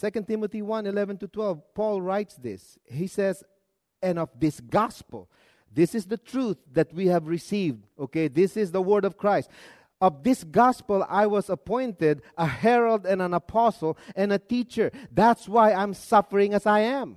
2 Timothy 1 11 to 12, Paul writes this. He says, And of this gospel, this is the truth that we have received. Okay, this is the word of Christ. Of this gospel, I was appointed a herald and an apostle and a teacher. That's why I'm suffering as I am.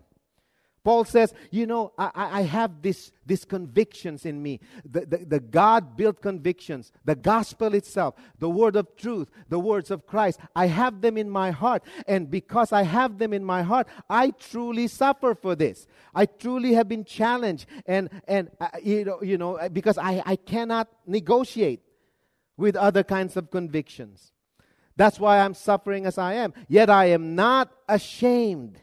Paul says, you know, I, I have this, these convictions in me. The, the, the God built convictions, the gospel itself, the word of truth, the words of Christ. I have them in my heart. And because I have them in my heart, I truly suffer for this. I truly have been challenged. And, and uh, you, know, you know, because I, I cannot negotiate with other kinds of convictions. That's why I'm suffering as I am. Yet I am not ashamed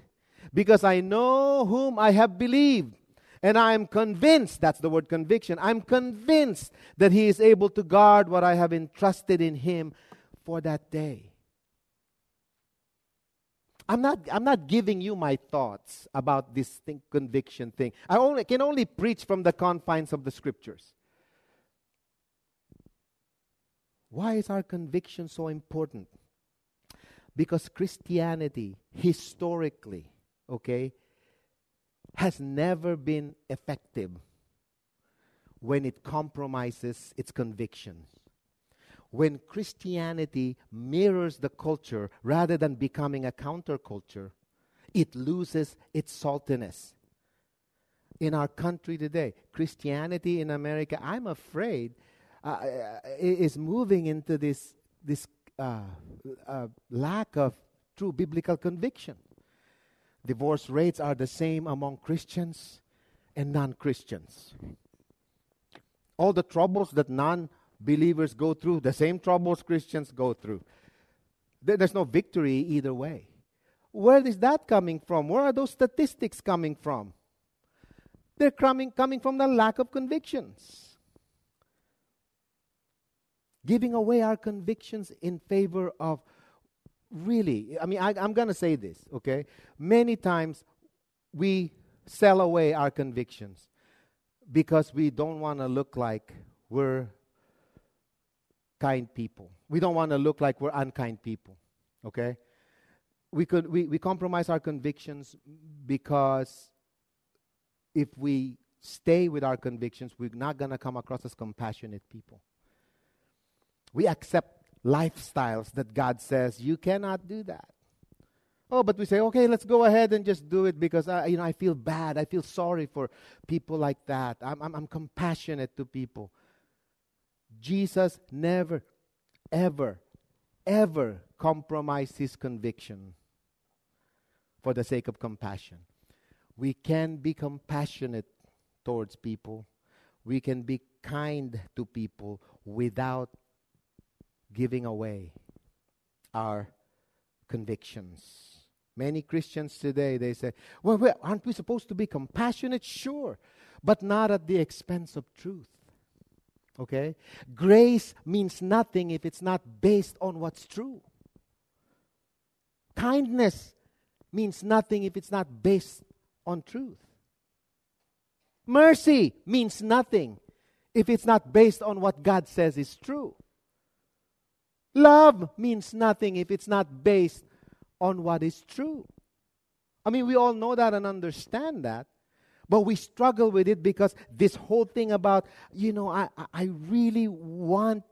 because I know whom I have believed. And I am convinced, that's the word conviction, I'm convinced that He is able to guard what I have entrusted in Him for that day. I'm not, I'm not giving you my thoughts about this thing, conviction thing. I only, can only preach from the confines of the scriptures. Why is our conviction so important? Because Christianity, historically, okay, has never been effective when it compromises its convictions. When Christianity mirrors the culture rather than becoming a counterculture, it loses its saltiness. In our country today, Christianity in America, I'm afraid, uh, uh is moving into this, this uh, uh, lack of true biblical conviction. Divorce rates are the same among Christians and non Christians. All the troubles that non believers go through, the same troubles Christians go through. There's no victory either way. Where is that coming from? Where are those statistics coming from? They're coming, coming from the lack of convictions. Giving away our convictions in favor of really, I mean, I, am going to say this, okay? Many times we sell away our convictions because we don't want to look like we're kind people. We don't want to look like we're unkind people, okay? We, could, we, we compromise our convictions because if we stay with our convictions, we're not going to come across as compassionate people. We accept lifestyles that God says you cannot do that. Oh, but we say, okay, let's go ahead and just do it because I, you know, I feel bad. I feel sorry for people like that. I'm, I'm, I'm compassionate to people. Jesus never, ever, ever compromised his conviction for the sake of compassion. We can be compassionate towards people. We can be kind to people without giving away our convictions. Many Christians today, they say, well, well, aren't we supposed to be compassionate? Sure, but not at the expense of truth. Okay? Grace means nothing if it's not based on what's true. Kindness means nothing if it's not based on truth. Mercy means nothing if it's not based on what God says is true. Love means nothing if it's not based on what is true. I mean, we all know that and understand that. But we struggle with it because this whole thing about, you know, I, I really want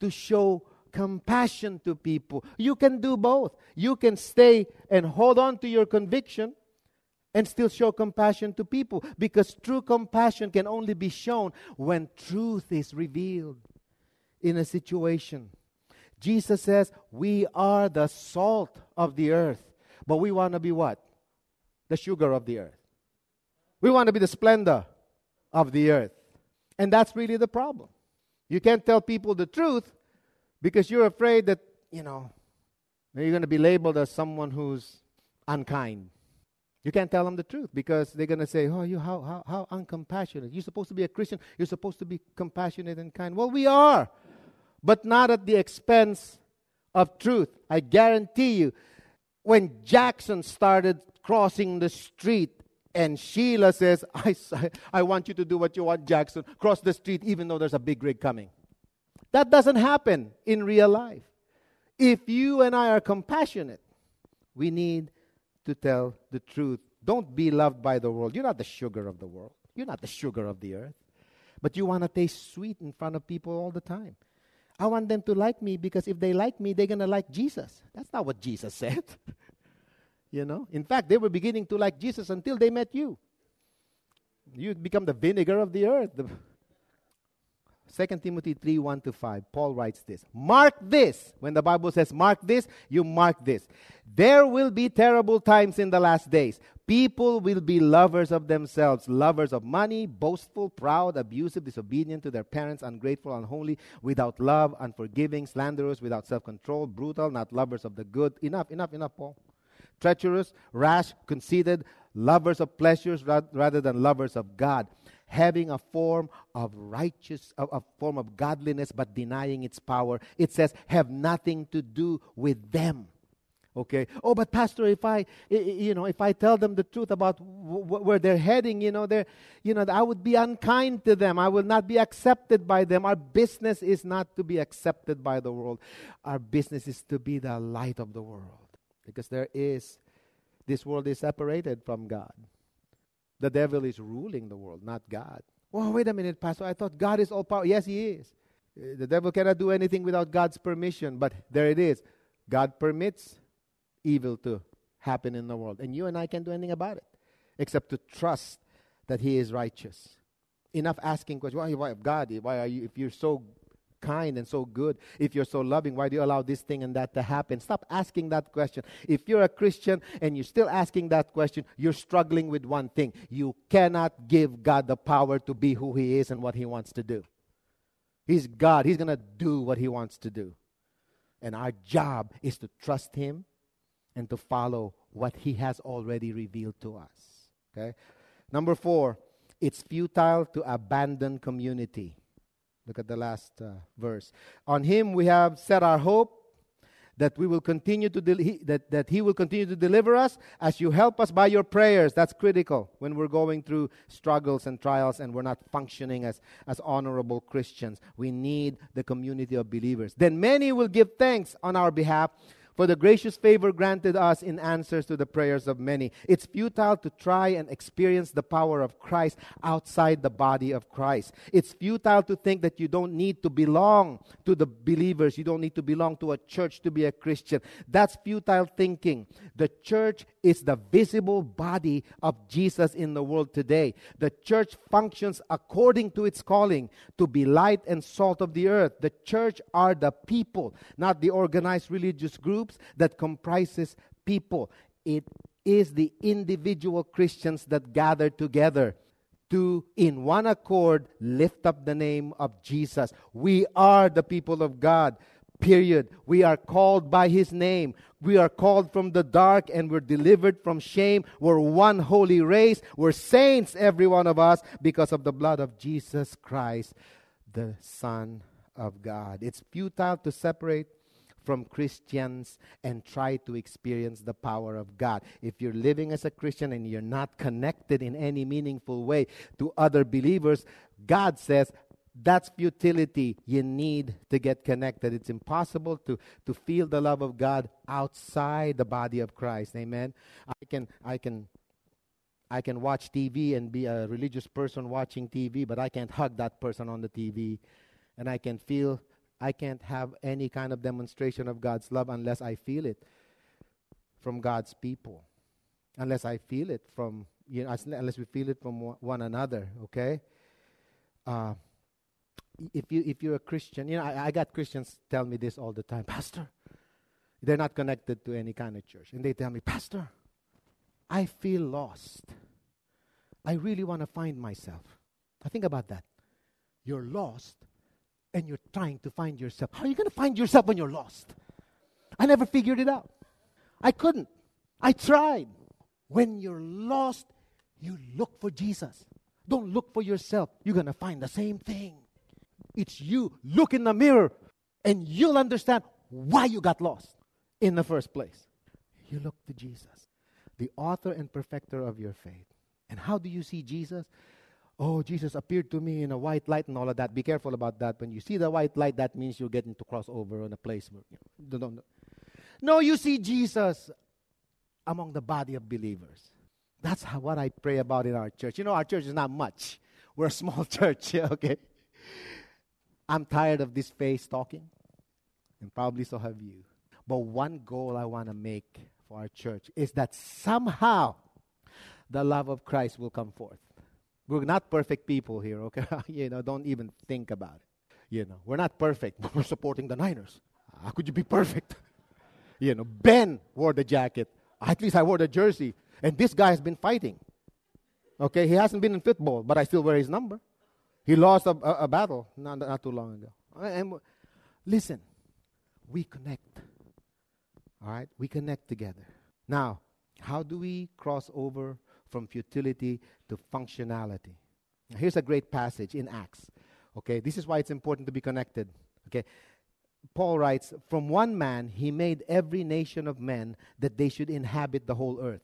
to show compassion to people. You can do both. You can stay and hold on to your conviction and still show compassion to people because true compassion can only be shown when truth is revealed in a situation. Jesus says, We are the salt of the earth. But we want to be what? The sugar of the earth. We want to be the splendor of the earth. And that's really the problem. You can't tell people the truth because you're afraid that, you know, You're going to be labeled as someone who's unkind. You can't tell them the truth because they're going to say, Oh, you how, how, how uncompassionate. You're supposed to be a Christian. You're supposed to be compassionate and kind. Well, we are, but not at the expense of truth. I guarantee you, when Jackson started crossing the street and Sheila says, I, I want you to do what you want, Jackson, cross the street even though there's a big rig coming. That doesn't happen in real life. If you and I are compassionate, we need to tell the truth. Don't be loved by the world. You're not the sugar of the world, you're not the sugar of the earth. But you want to taste sweet in front of people all the time. I want them to like me because if they like me, they're going to like Jesus. That's not what Jesus said. you know? In fact, they were beginning to like Jesus until they met you. You become the vinegar of the earth. The 2 Timothy 3 1 to 5, Paul writes this Mark this. When the Bible says mark this, you mark this. There will be terrible times in the last days. People will be lovers of themselves, lovers of money, boastful, proud, abusive, disobedient to their parents, ungrateful, unholy, without love, unforgiving, slanderous, without self control, brutal, not lovers of the good. Enough, enough, enough, Paul. Treacherous, rash, conceited, lovers of pleasures rather than lovers of God having a form of righteous, a, a form of godliness, but denying its power. It says, have nothing to do with them. Okay. Oh, but pastor, if I, you know, if I tell them the truth about where they're heading, you know, they're, you know, I would be unkind to them. I will not be accepted by them. Our business is not to be accepted by the world. Our business is to be the light of the world, because there is, this world is separated from God. The devil is ruling the world, not God. Oh, wait a minute, Pastor. I thought God is all powerful. Yes, He is. Uh, the devil cannot do anything without God's permission, but there it is. God permits evil to happen in the world. And you and I can't do anything about it except to trust that He is righteous. Enough asking questions. Why, why, God, why are you, if you're so kind and so good, if you're so loving, why do you allow this thing and that to happen? Stop asking that question. If you're a Christian and you're still asking that question, you're struggling with one thing. You cannot give God the power to be who He is and what He wants to do. He's God, He's going to do what He wants to do. And our job is to trust Him and to follow what He has already revealed to us. Okay? Number four, it's futile to abandon community. Look at the last uh, verse. On him we have set our hope that we will continue to he, that, that he will continue to deliver us as you help us by your prayers that's critical when we're going through struggles and trials and we're not functioning as, as honorable christians we need the community of believers then many will give thanks on our behalf for the gracious favor granted us in answers to the prayers of many. It's futile to try and experience the power of Christ outside the body of Christ. It's futile to think that you don't need to belong to the believers, you don't need to belong to a church to be a Christian. That's futile thinking. The church is the visible body of Jesus in the world today. The church functions according to its calling to be light and salt of the earth. The church are the people, not the organized religious groups groups that comprises people. It is the individual Christians that gather together to, in one accord, lift up the name of Jesus. We are the people of God. Period. We are called by His name. We are called from the dark and we're delivered from shame. We're one holy race. We're saints, every one of us, because of the blood of Jesus Christ, the Son of God. It's futile to separate from Christians and try to experience the power of God. If you're living as a Christian and you're not connected in any meaningful way to other believers, God says, that's futility. You need to get connected. It's impossible to, to feel the love of God outside the body of Christ. Amen. I can I can I can watch TV and be a religious person watching TV, but I can't hug that person on the TV. And I can feel I can't have any kind of demonstration of God's love unless I feel it from God's people. Unless I feel it from, you know, unless we feel it from one another, okay? Uh, if, you, if you're a Christian, you know, I, I got Christians tell me this all the time Pastor, they're not connected to any kind of church. And they tell me, Pastor, I feel lost. I really want to find myself. I think about that. You're lost and you're trying to find yourself. How are you going to find yourself when you're lost? I never figured it out. I couldn't. I tried. When you're lost, you look for Jesus. Don't look for yourself. You're going to find the same thing. It's you. Look in the mirror and you'll understand why you got lost in the first place. You look to Jesus, the author and perfecter of your faith. And how do you see Jesus? Oh, Jesus appeared to me in a white light and all of that. Be careful about that. When you see the white light, that means you're getting to cross over on a place where you know, No, you see Jesus among the body of believers. That's how, what I pray about in our church. You know, our church is not much. We're a small church, okay? I'm tired of this face talking, and probably so have you. But one goal I want to make for our church is that somehow the love of Christ will come forth. We're not perfect people here, okay? you know, don't even think about it. You know, we're not perfect, but we're supporting the Niners. How could you be perfect? you know, Ben wore the jacket. At least I wore the jersey. And this guy has been fighting. Okay, he hasn't been in football, but I still wear his number. He lost a, a, a battle not, not too long ago. And listen, we connect. All right, we connect together. Now, how do we cross over from futility to functionality? Now, here's a great passage in Acts. Okay, this is why it's important to be connected. Okay, Paul writes, From one man he made every nation of men that they should inhabit the whole earth.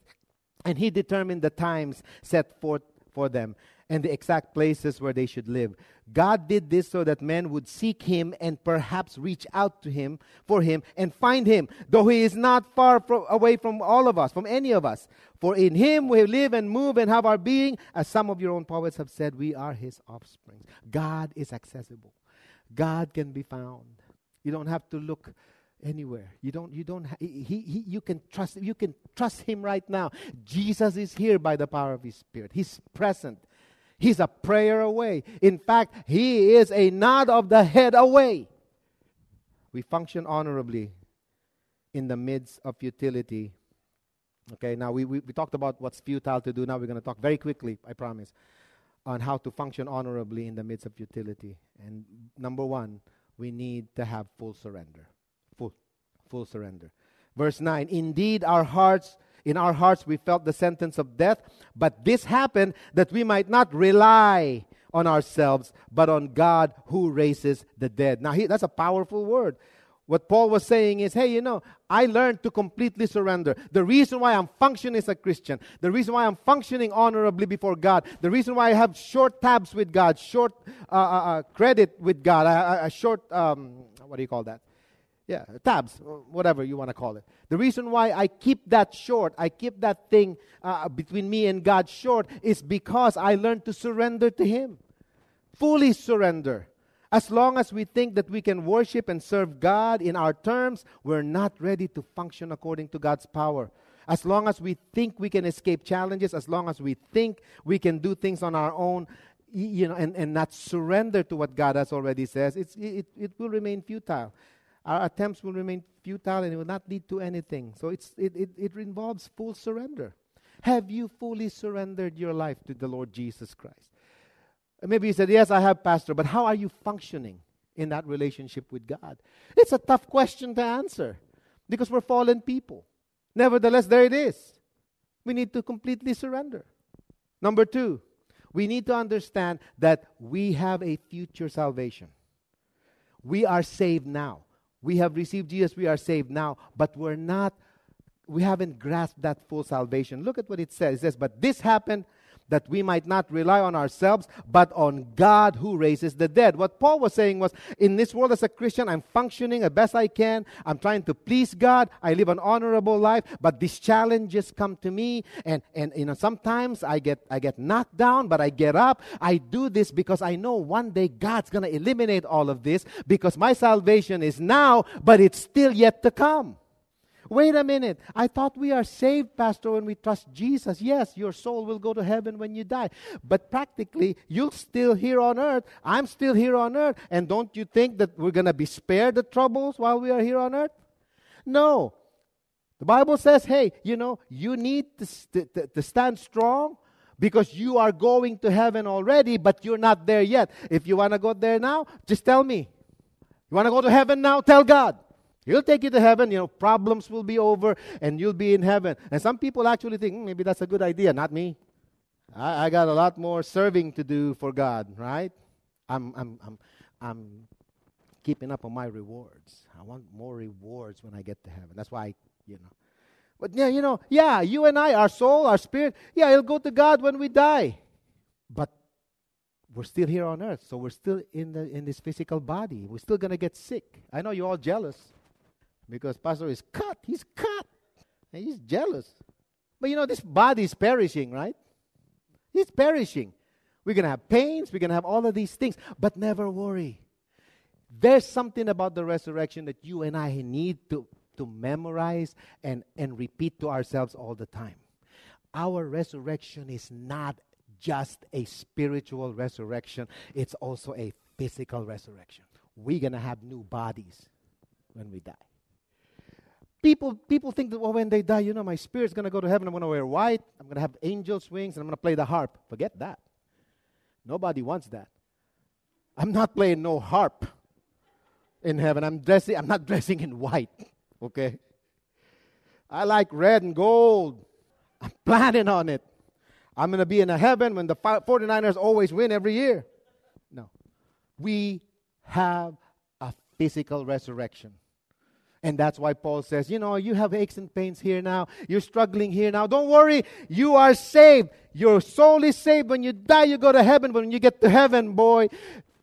And he determined the times set forth for them and the exact places where they should live. God did this so that men would seek him and perhaps reach out to him for him and find him, though he is not far from, away from all of us, from any of us. For in him we live and move and have our being, as some of your own poets have said, we are his offspring. God is accessible. God can be found. You don't have to look anywhere. You don't. You don't. Ha- he, he. You can trust. You can trust him right now. Jesus is here by the power of His Spirit. He's present. He's a prayer away. In fact, he is a nod of the head away. We function honorably in the midst of futility. Okay, now we, we, we talked about what's futile to do. Now we're going to talk very quickly, I promise, on how to function honorably in the midst of futility. And number one, we need to have full surrender. Full, full surrender. Verse 9 Indeed, our hearts, in our hearts, we felt the sentence of death, but this happened that we might not rely on ourselves, but on God who raises the dead. Now, he, that's a powerful word. What Paul was saying is, hey, you know, I learned to completely surrender. The reason why I'm functioning as a Christian, the reason why I'm functioning honorably before God, the reason why I have short tabs with God, short uh, uh, uh credit with God, a, short, um, what do you call that? Yeah, tabs, whatever you want to call it. The reason why I keep that short, I keep that thing uh, between me and God short, is because I learned to surrender to Him. Fully surrender. As long as we think that we can worship and serve God in our terms, we're not ready to function according to God's power. As long as we think we can escape challenges, as long as we think we can do things on our own, you know, and, and not surrender to what God has already says, it's, it, it will remain futile our attempts will remain futile and it will not lead to anything. So it's, it, it, it involves full surrender. Have you fully surrendered your life to the Lord Jesus Christ? Maybe you said, Yes, I have, Pastor, but how are you functioning in that relationship with God? It's a tough question to answer because we're fallen people. Nevertheless, there it is. We need to completely surrender. Number two, we need to understand that we have a future salvation. We are saved now we have received Jesus, we are saved now, but we're not, we haven't grasped that full salvation. Look at what it says. It says, But this happened that we might not rely on ourselves, but on God who raises the dead. What Paul was saying was, in this world as a Christian, I'm functioning as best I can. I'm trying to please God. I live an honorable life, but these challenges come to me, and, and you know, sometimes I get, I get knocked down, but I get up. I do this because I know one day God's going to eliminate all of this because my salvation is now, but it's still yet to come. Wait a minute. I thought we are saved, Pastor, when we trust Jesus. Yes, your soul will go to heaven when you die. But practically, you're still here on earth. I'm still here on earth. And don't you think that we're going to be spared the troubles while we are here on earth? No. The Bible says, hey, you know, you need to, to, to stand strong because you are going to heaven already, but you're not there yet. If you want to go there now, just tell me. You want to go to heaven now? Tell God. He'll take you to heaven, you know, problems will be over and you'll be in heaven. And some people actually think, hmm, maybe that's a good idea, not me. I, I, got a lot more serving to do for God, right? I'm, I'm, I'm, I'm keeping up on my rewards. I want more rewards when I get to heaven. That's why, I, you know. But yeah, you know, yeah, you and I, our soul, our spirit, yeah, it'll go to God when we die. But we're still here on earth, so we're still in the in this physical body. We're still gonna get sick. I know you're all jealous because Pastor is cut. He's cut. And he's jealous. But you know, this body is perishing, right? It's perishing. We're going to have pains. We're going to have all of these things. But never worry. There's something about the resurrection that you and I need to, to memorize and, and repeat to ourselves all the time. Our resurrection is not just a spiritual resurrection, it's also a physical resurrection. We're going to have new bodies when we die. People, people think that, well, when they die, you know, my spirit's going to go to heaven. I'm going to wear white. I'm going to have angel's wings, and I'm going to play the harp. Forget that. Nobody wants that. I'm not playing no harp in heaven. I'm dressing. I'm not dressing in white. Okay. I like red and gold. I'm planning on it. I'm going to be in a heaven when the 49ers always win every year. No. We have a physical resurrection. And that's why Paul says, you know, you have aches and pains here now. You're struggling here now. Don't worry. You are saved. Your soul is saved. When you die, you go to heaven. But when you get to heaven, boy,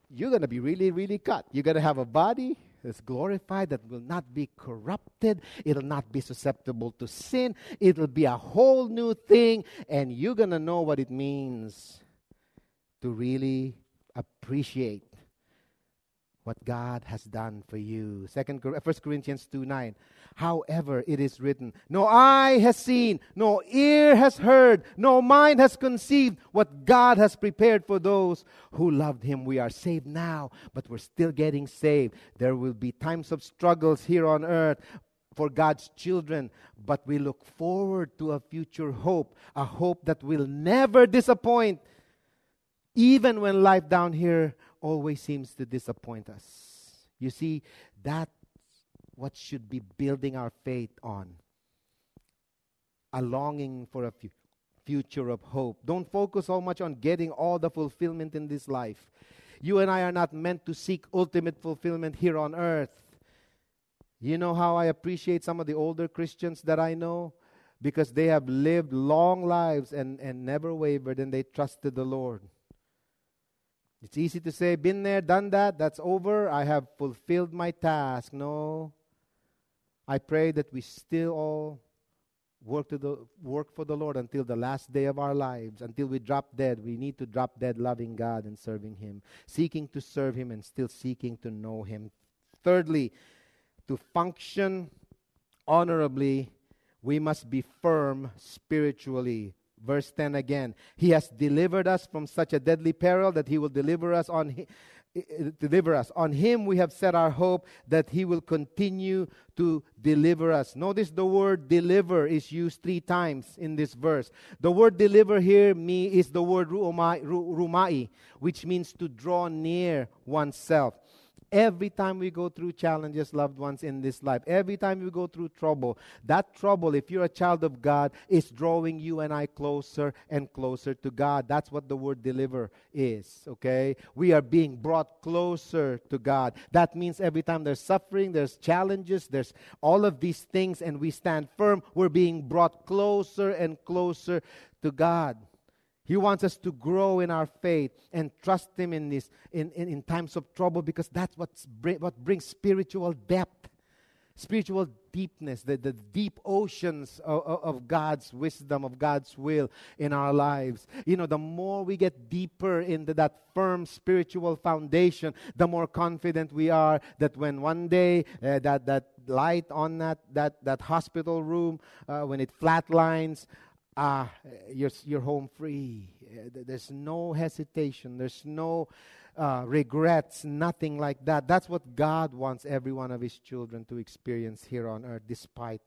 you're going to be really, really cut. You're going to have a body that's glorified that will not be corrupted. It'll not be susceptible to sin. It'll be a whole new thing. And you're going to know what it means to really appreciate what God has done for you. Second, 1 Corinthians 2 9. However, it is written, No eye has seen, no ear has heard, no mind has conceived what God has prepared for those who loved Him. We are saved now, but we're still getting saved. There will be times of struggles here on earth for God's children, but we look forward to a future hope, a hope that will never disappoint, even when life down here always seems to disappoint us. You see, that's what should be building our faith on a longing for a fu- future of hope. Don't focus so much on getting all the fulfillment in this life. You and I are not meant to seek ultimate fulfillment here on earth. You know how I appreciate some of the older Christians that I know? Because they have lived long lives and, and never wavered and they trusted the Lord. It's easy to say, been there, done that, that's over, I have fulfilled my task. No. I pray that we still all work, to the, work for the Lord until the last day of our lives, until we drop dead. We need to drop dead loving God and serving Him, seeking to serve Him and still seeking to know Him. Thirdly, to function honorably, we must be firm spiritually. Verse 10 again. He has delivered us from such a deadly peril that he will deliver us on hi- deliver us. On him we have set our hope that he will continue to deliver us. Notice the word deliver is used three times in this verse. The word deliver here me is the word rumai, which means to draw near oneself. Every time we go through challenges, loved ones, in this life, every time we go through trouble, that trouble, if you're a child of God, is drawing you and I closer and closer to God. That's what the word deliver is, okay? We are being brought closer to God. That means every time there's suffering, there's challenges, there's all of these things, and we stand firm, we're being brought closer and closer to God. He wants us to grow in our faith and trust Him in, this, in, in, in times of trouble because that's what's what brings spiritual depth, spiritual deepness, the, the deep oceans of, of God's wisdom, of God's will in our lives. You know, the more we get deeper into that firm spiritual foundation, the more confident we are that when one day uh, that, that light on that, that, that hospital room, uh, when it flatlines, ah, you're, you're home free. There's no hesitation. There's no uh, regrets, nothing like that. That's what God wants every one of His children to experience here on earth, despite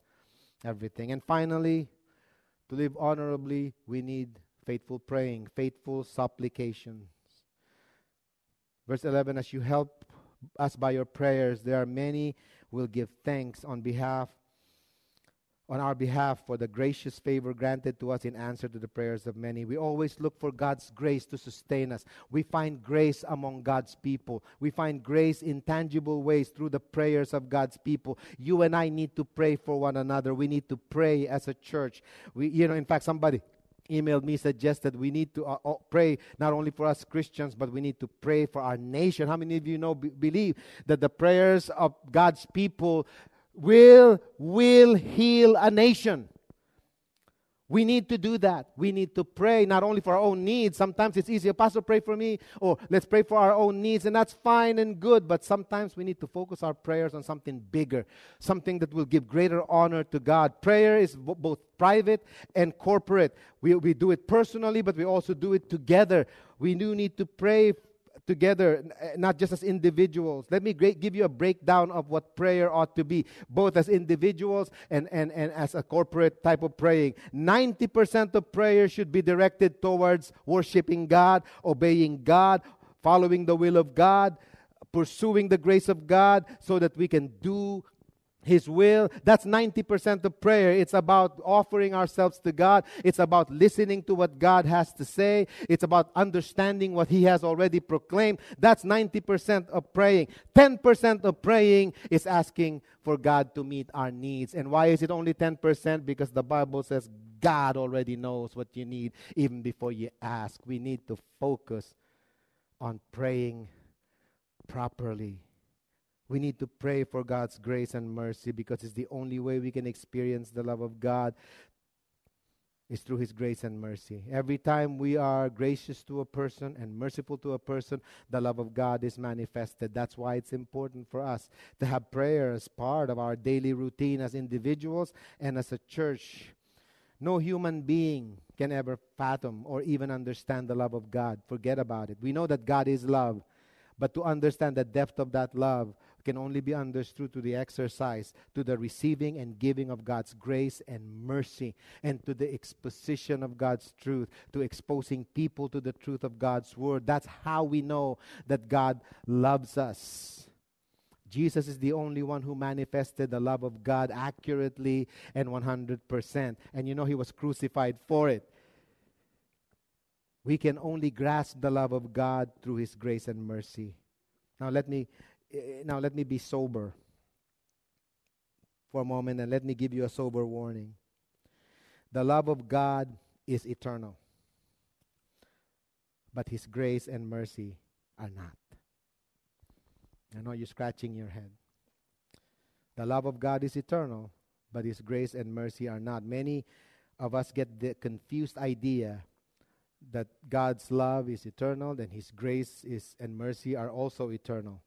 everything. And finally, to live honorably, we need faithful praying, faithful supplications. Verse 11 As you help us by your prayers, there are many will give thanks on behalf on our behalf for the gracious favor granted to us in answer to the prayers of many. We always look for God's grace to sustain us. We find grace among God's people. We find grace in tangible ways through the prayers of God's people. You and I need to pray for one another. We need to pray as a church. We you know in fact somebody emailed me suggested we need to uh, uh, pray not only for us Christians, but we need to pray for our nation. How many of you know, b- believe that the prayers of God's people will will heal a nation? We need to do that. We need to pray not only for our own needs. Sometimes it's easier, Pastor, pray for me, or let's pray for our own needs, and that's fine and good. But sometimes we need to focus our prayers on something bigger, something that will give greater honor to God. Prayer is b- both private and corporate. We, we do it personally, but we also do it together. We do need to pray together, eh, not just as individuals. Let me give you a breakdown of what prayer ought to be, both as individuals and, and, and as a corporate type of praying. 90% of prayer should be directed towards worshiping God, obeying God, following the will of God, pursuing the grace of God, so that we can do his will. That's 90% of prayer. It's about offering ourselves to God. It's about listening to what God has to say. It's about understanding what He has already proclaimed. That's 90% of praying. 10% of praying is asking for God to meet our needs. And why is it only 10%? Because the Bible says God already knows what you need even before you ask. We need to focus on praying properly we need to pray for God's grace and mercy because it's the only way we can experience the love of God is through his grace and mercy. Every time we are gracious to a person and merciful to a person, the love of God is manifested. That's why it's important for us to have prayer as part of our daily routine as individuals and as a church. No human being can ever fathom or even understand the love of God. Forget about it. We know that God is love, but to understand the depth of that love, can only be understood through the exercise, to the receiving and giving of God's grace and mercy, and to the exposition of God's truth, to exposing people to the truth of God's word. That's how we know that God loves us. Jesus is the only one who manifested the love of God accurately and 100%. And you know, he was crucified for it. We can only grasp the love of God through his grace and mercy. Now, let me Eh, eh, now let me be sober for a moment and let me give you a sober warning. The love of God is eternal, but His grace and mercy are not. I know you're scratching your head. The love of God is eternal, but His grace and mercy are not. Many of us get the confused idea that God's love is eternal, and His grace is and mercy are also eternal.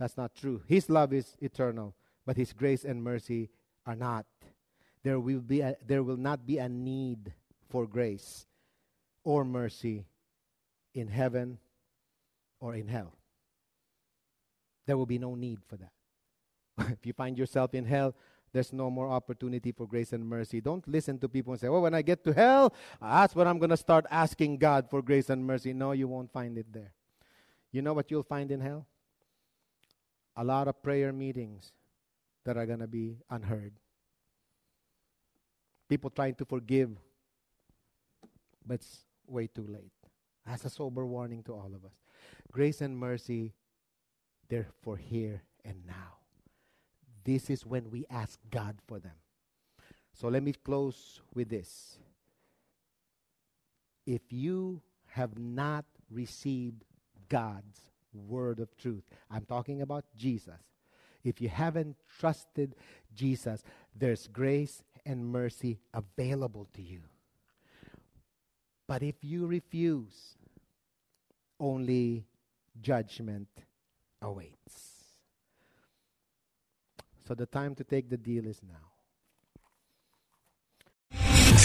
That's not true. His love is eternal, but His grace and mercy are not. There will, be a, there will not be a need for grace or mercy in heaven or in hell. There will be no need for that. if you find yourself in hell, there's no more opportunity for grace and mercy. Don't listen to people and say, Oh, when I get to hell, that's when I'm going to start asking God for grace and mercy. No, you won't find it there. You know what you'll find in hell? A lot of prayer meetings that are going to be unheard. People trying to forgive, but it's way too late. That's a sober warning to all of us. Grace and mercy, they're for here and now. This is when we ask God for them. So let me close with this. If you have not received God's word of truth. I'm talking about Jesus. If you haven't trusted Jesus, there's grace and mercy available to you. But if you refuse, only judgment awaits. So the time to take the deal is now.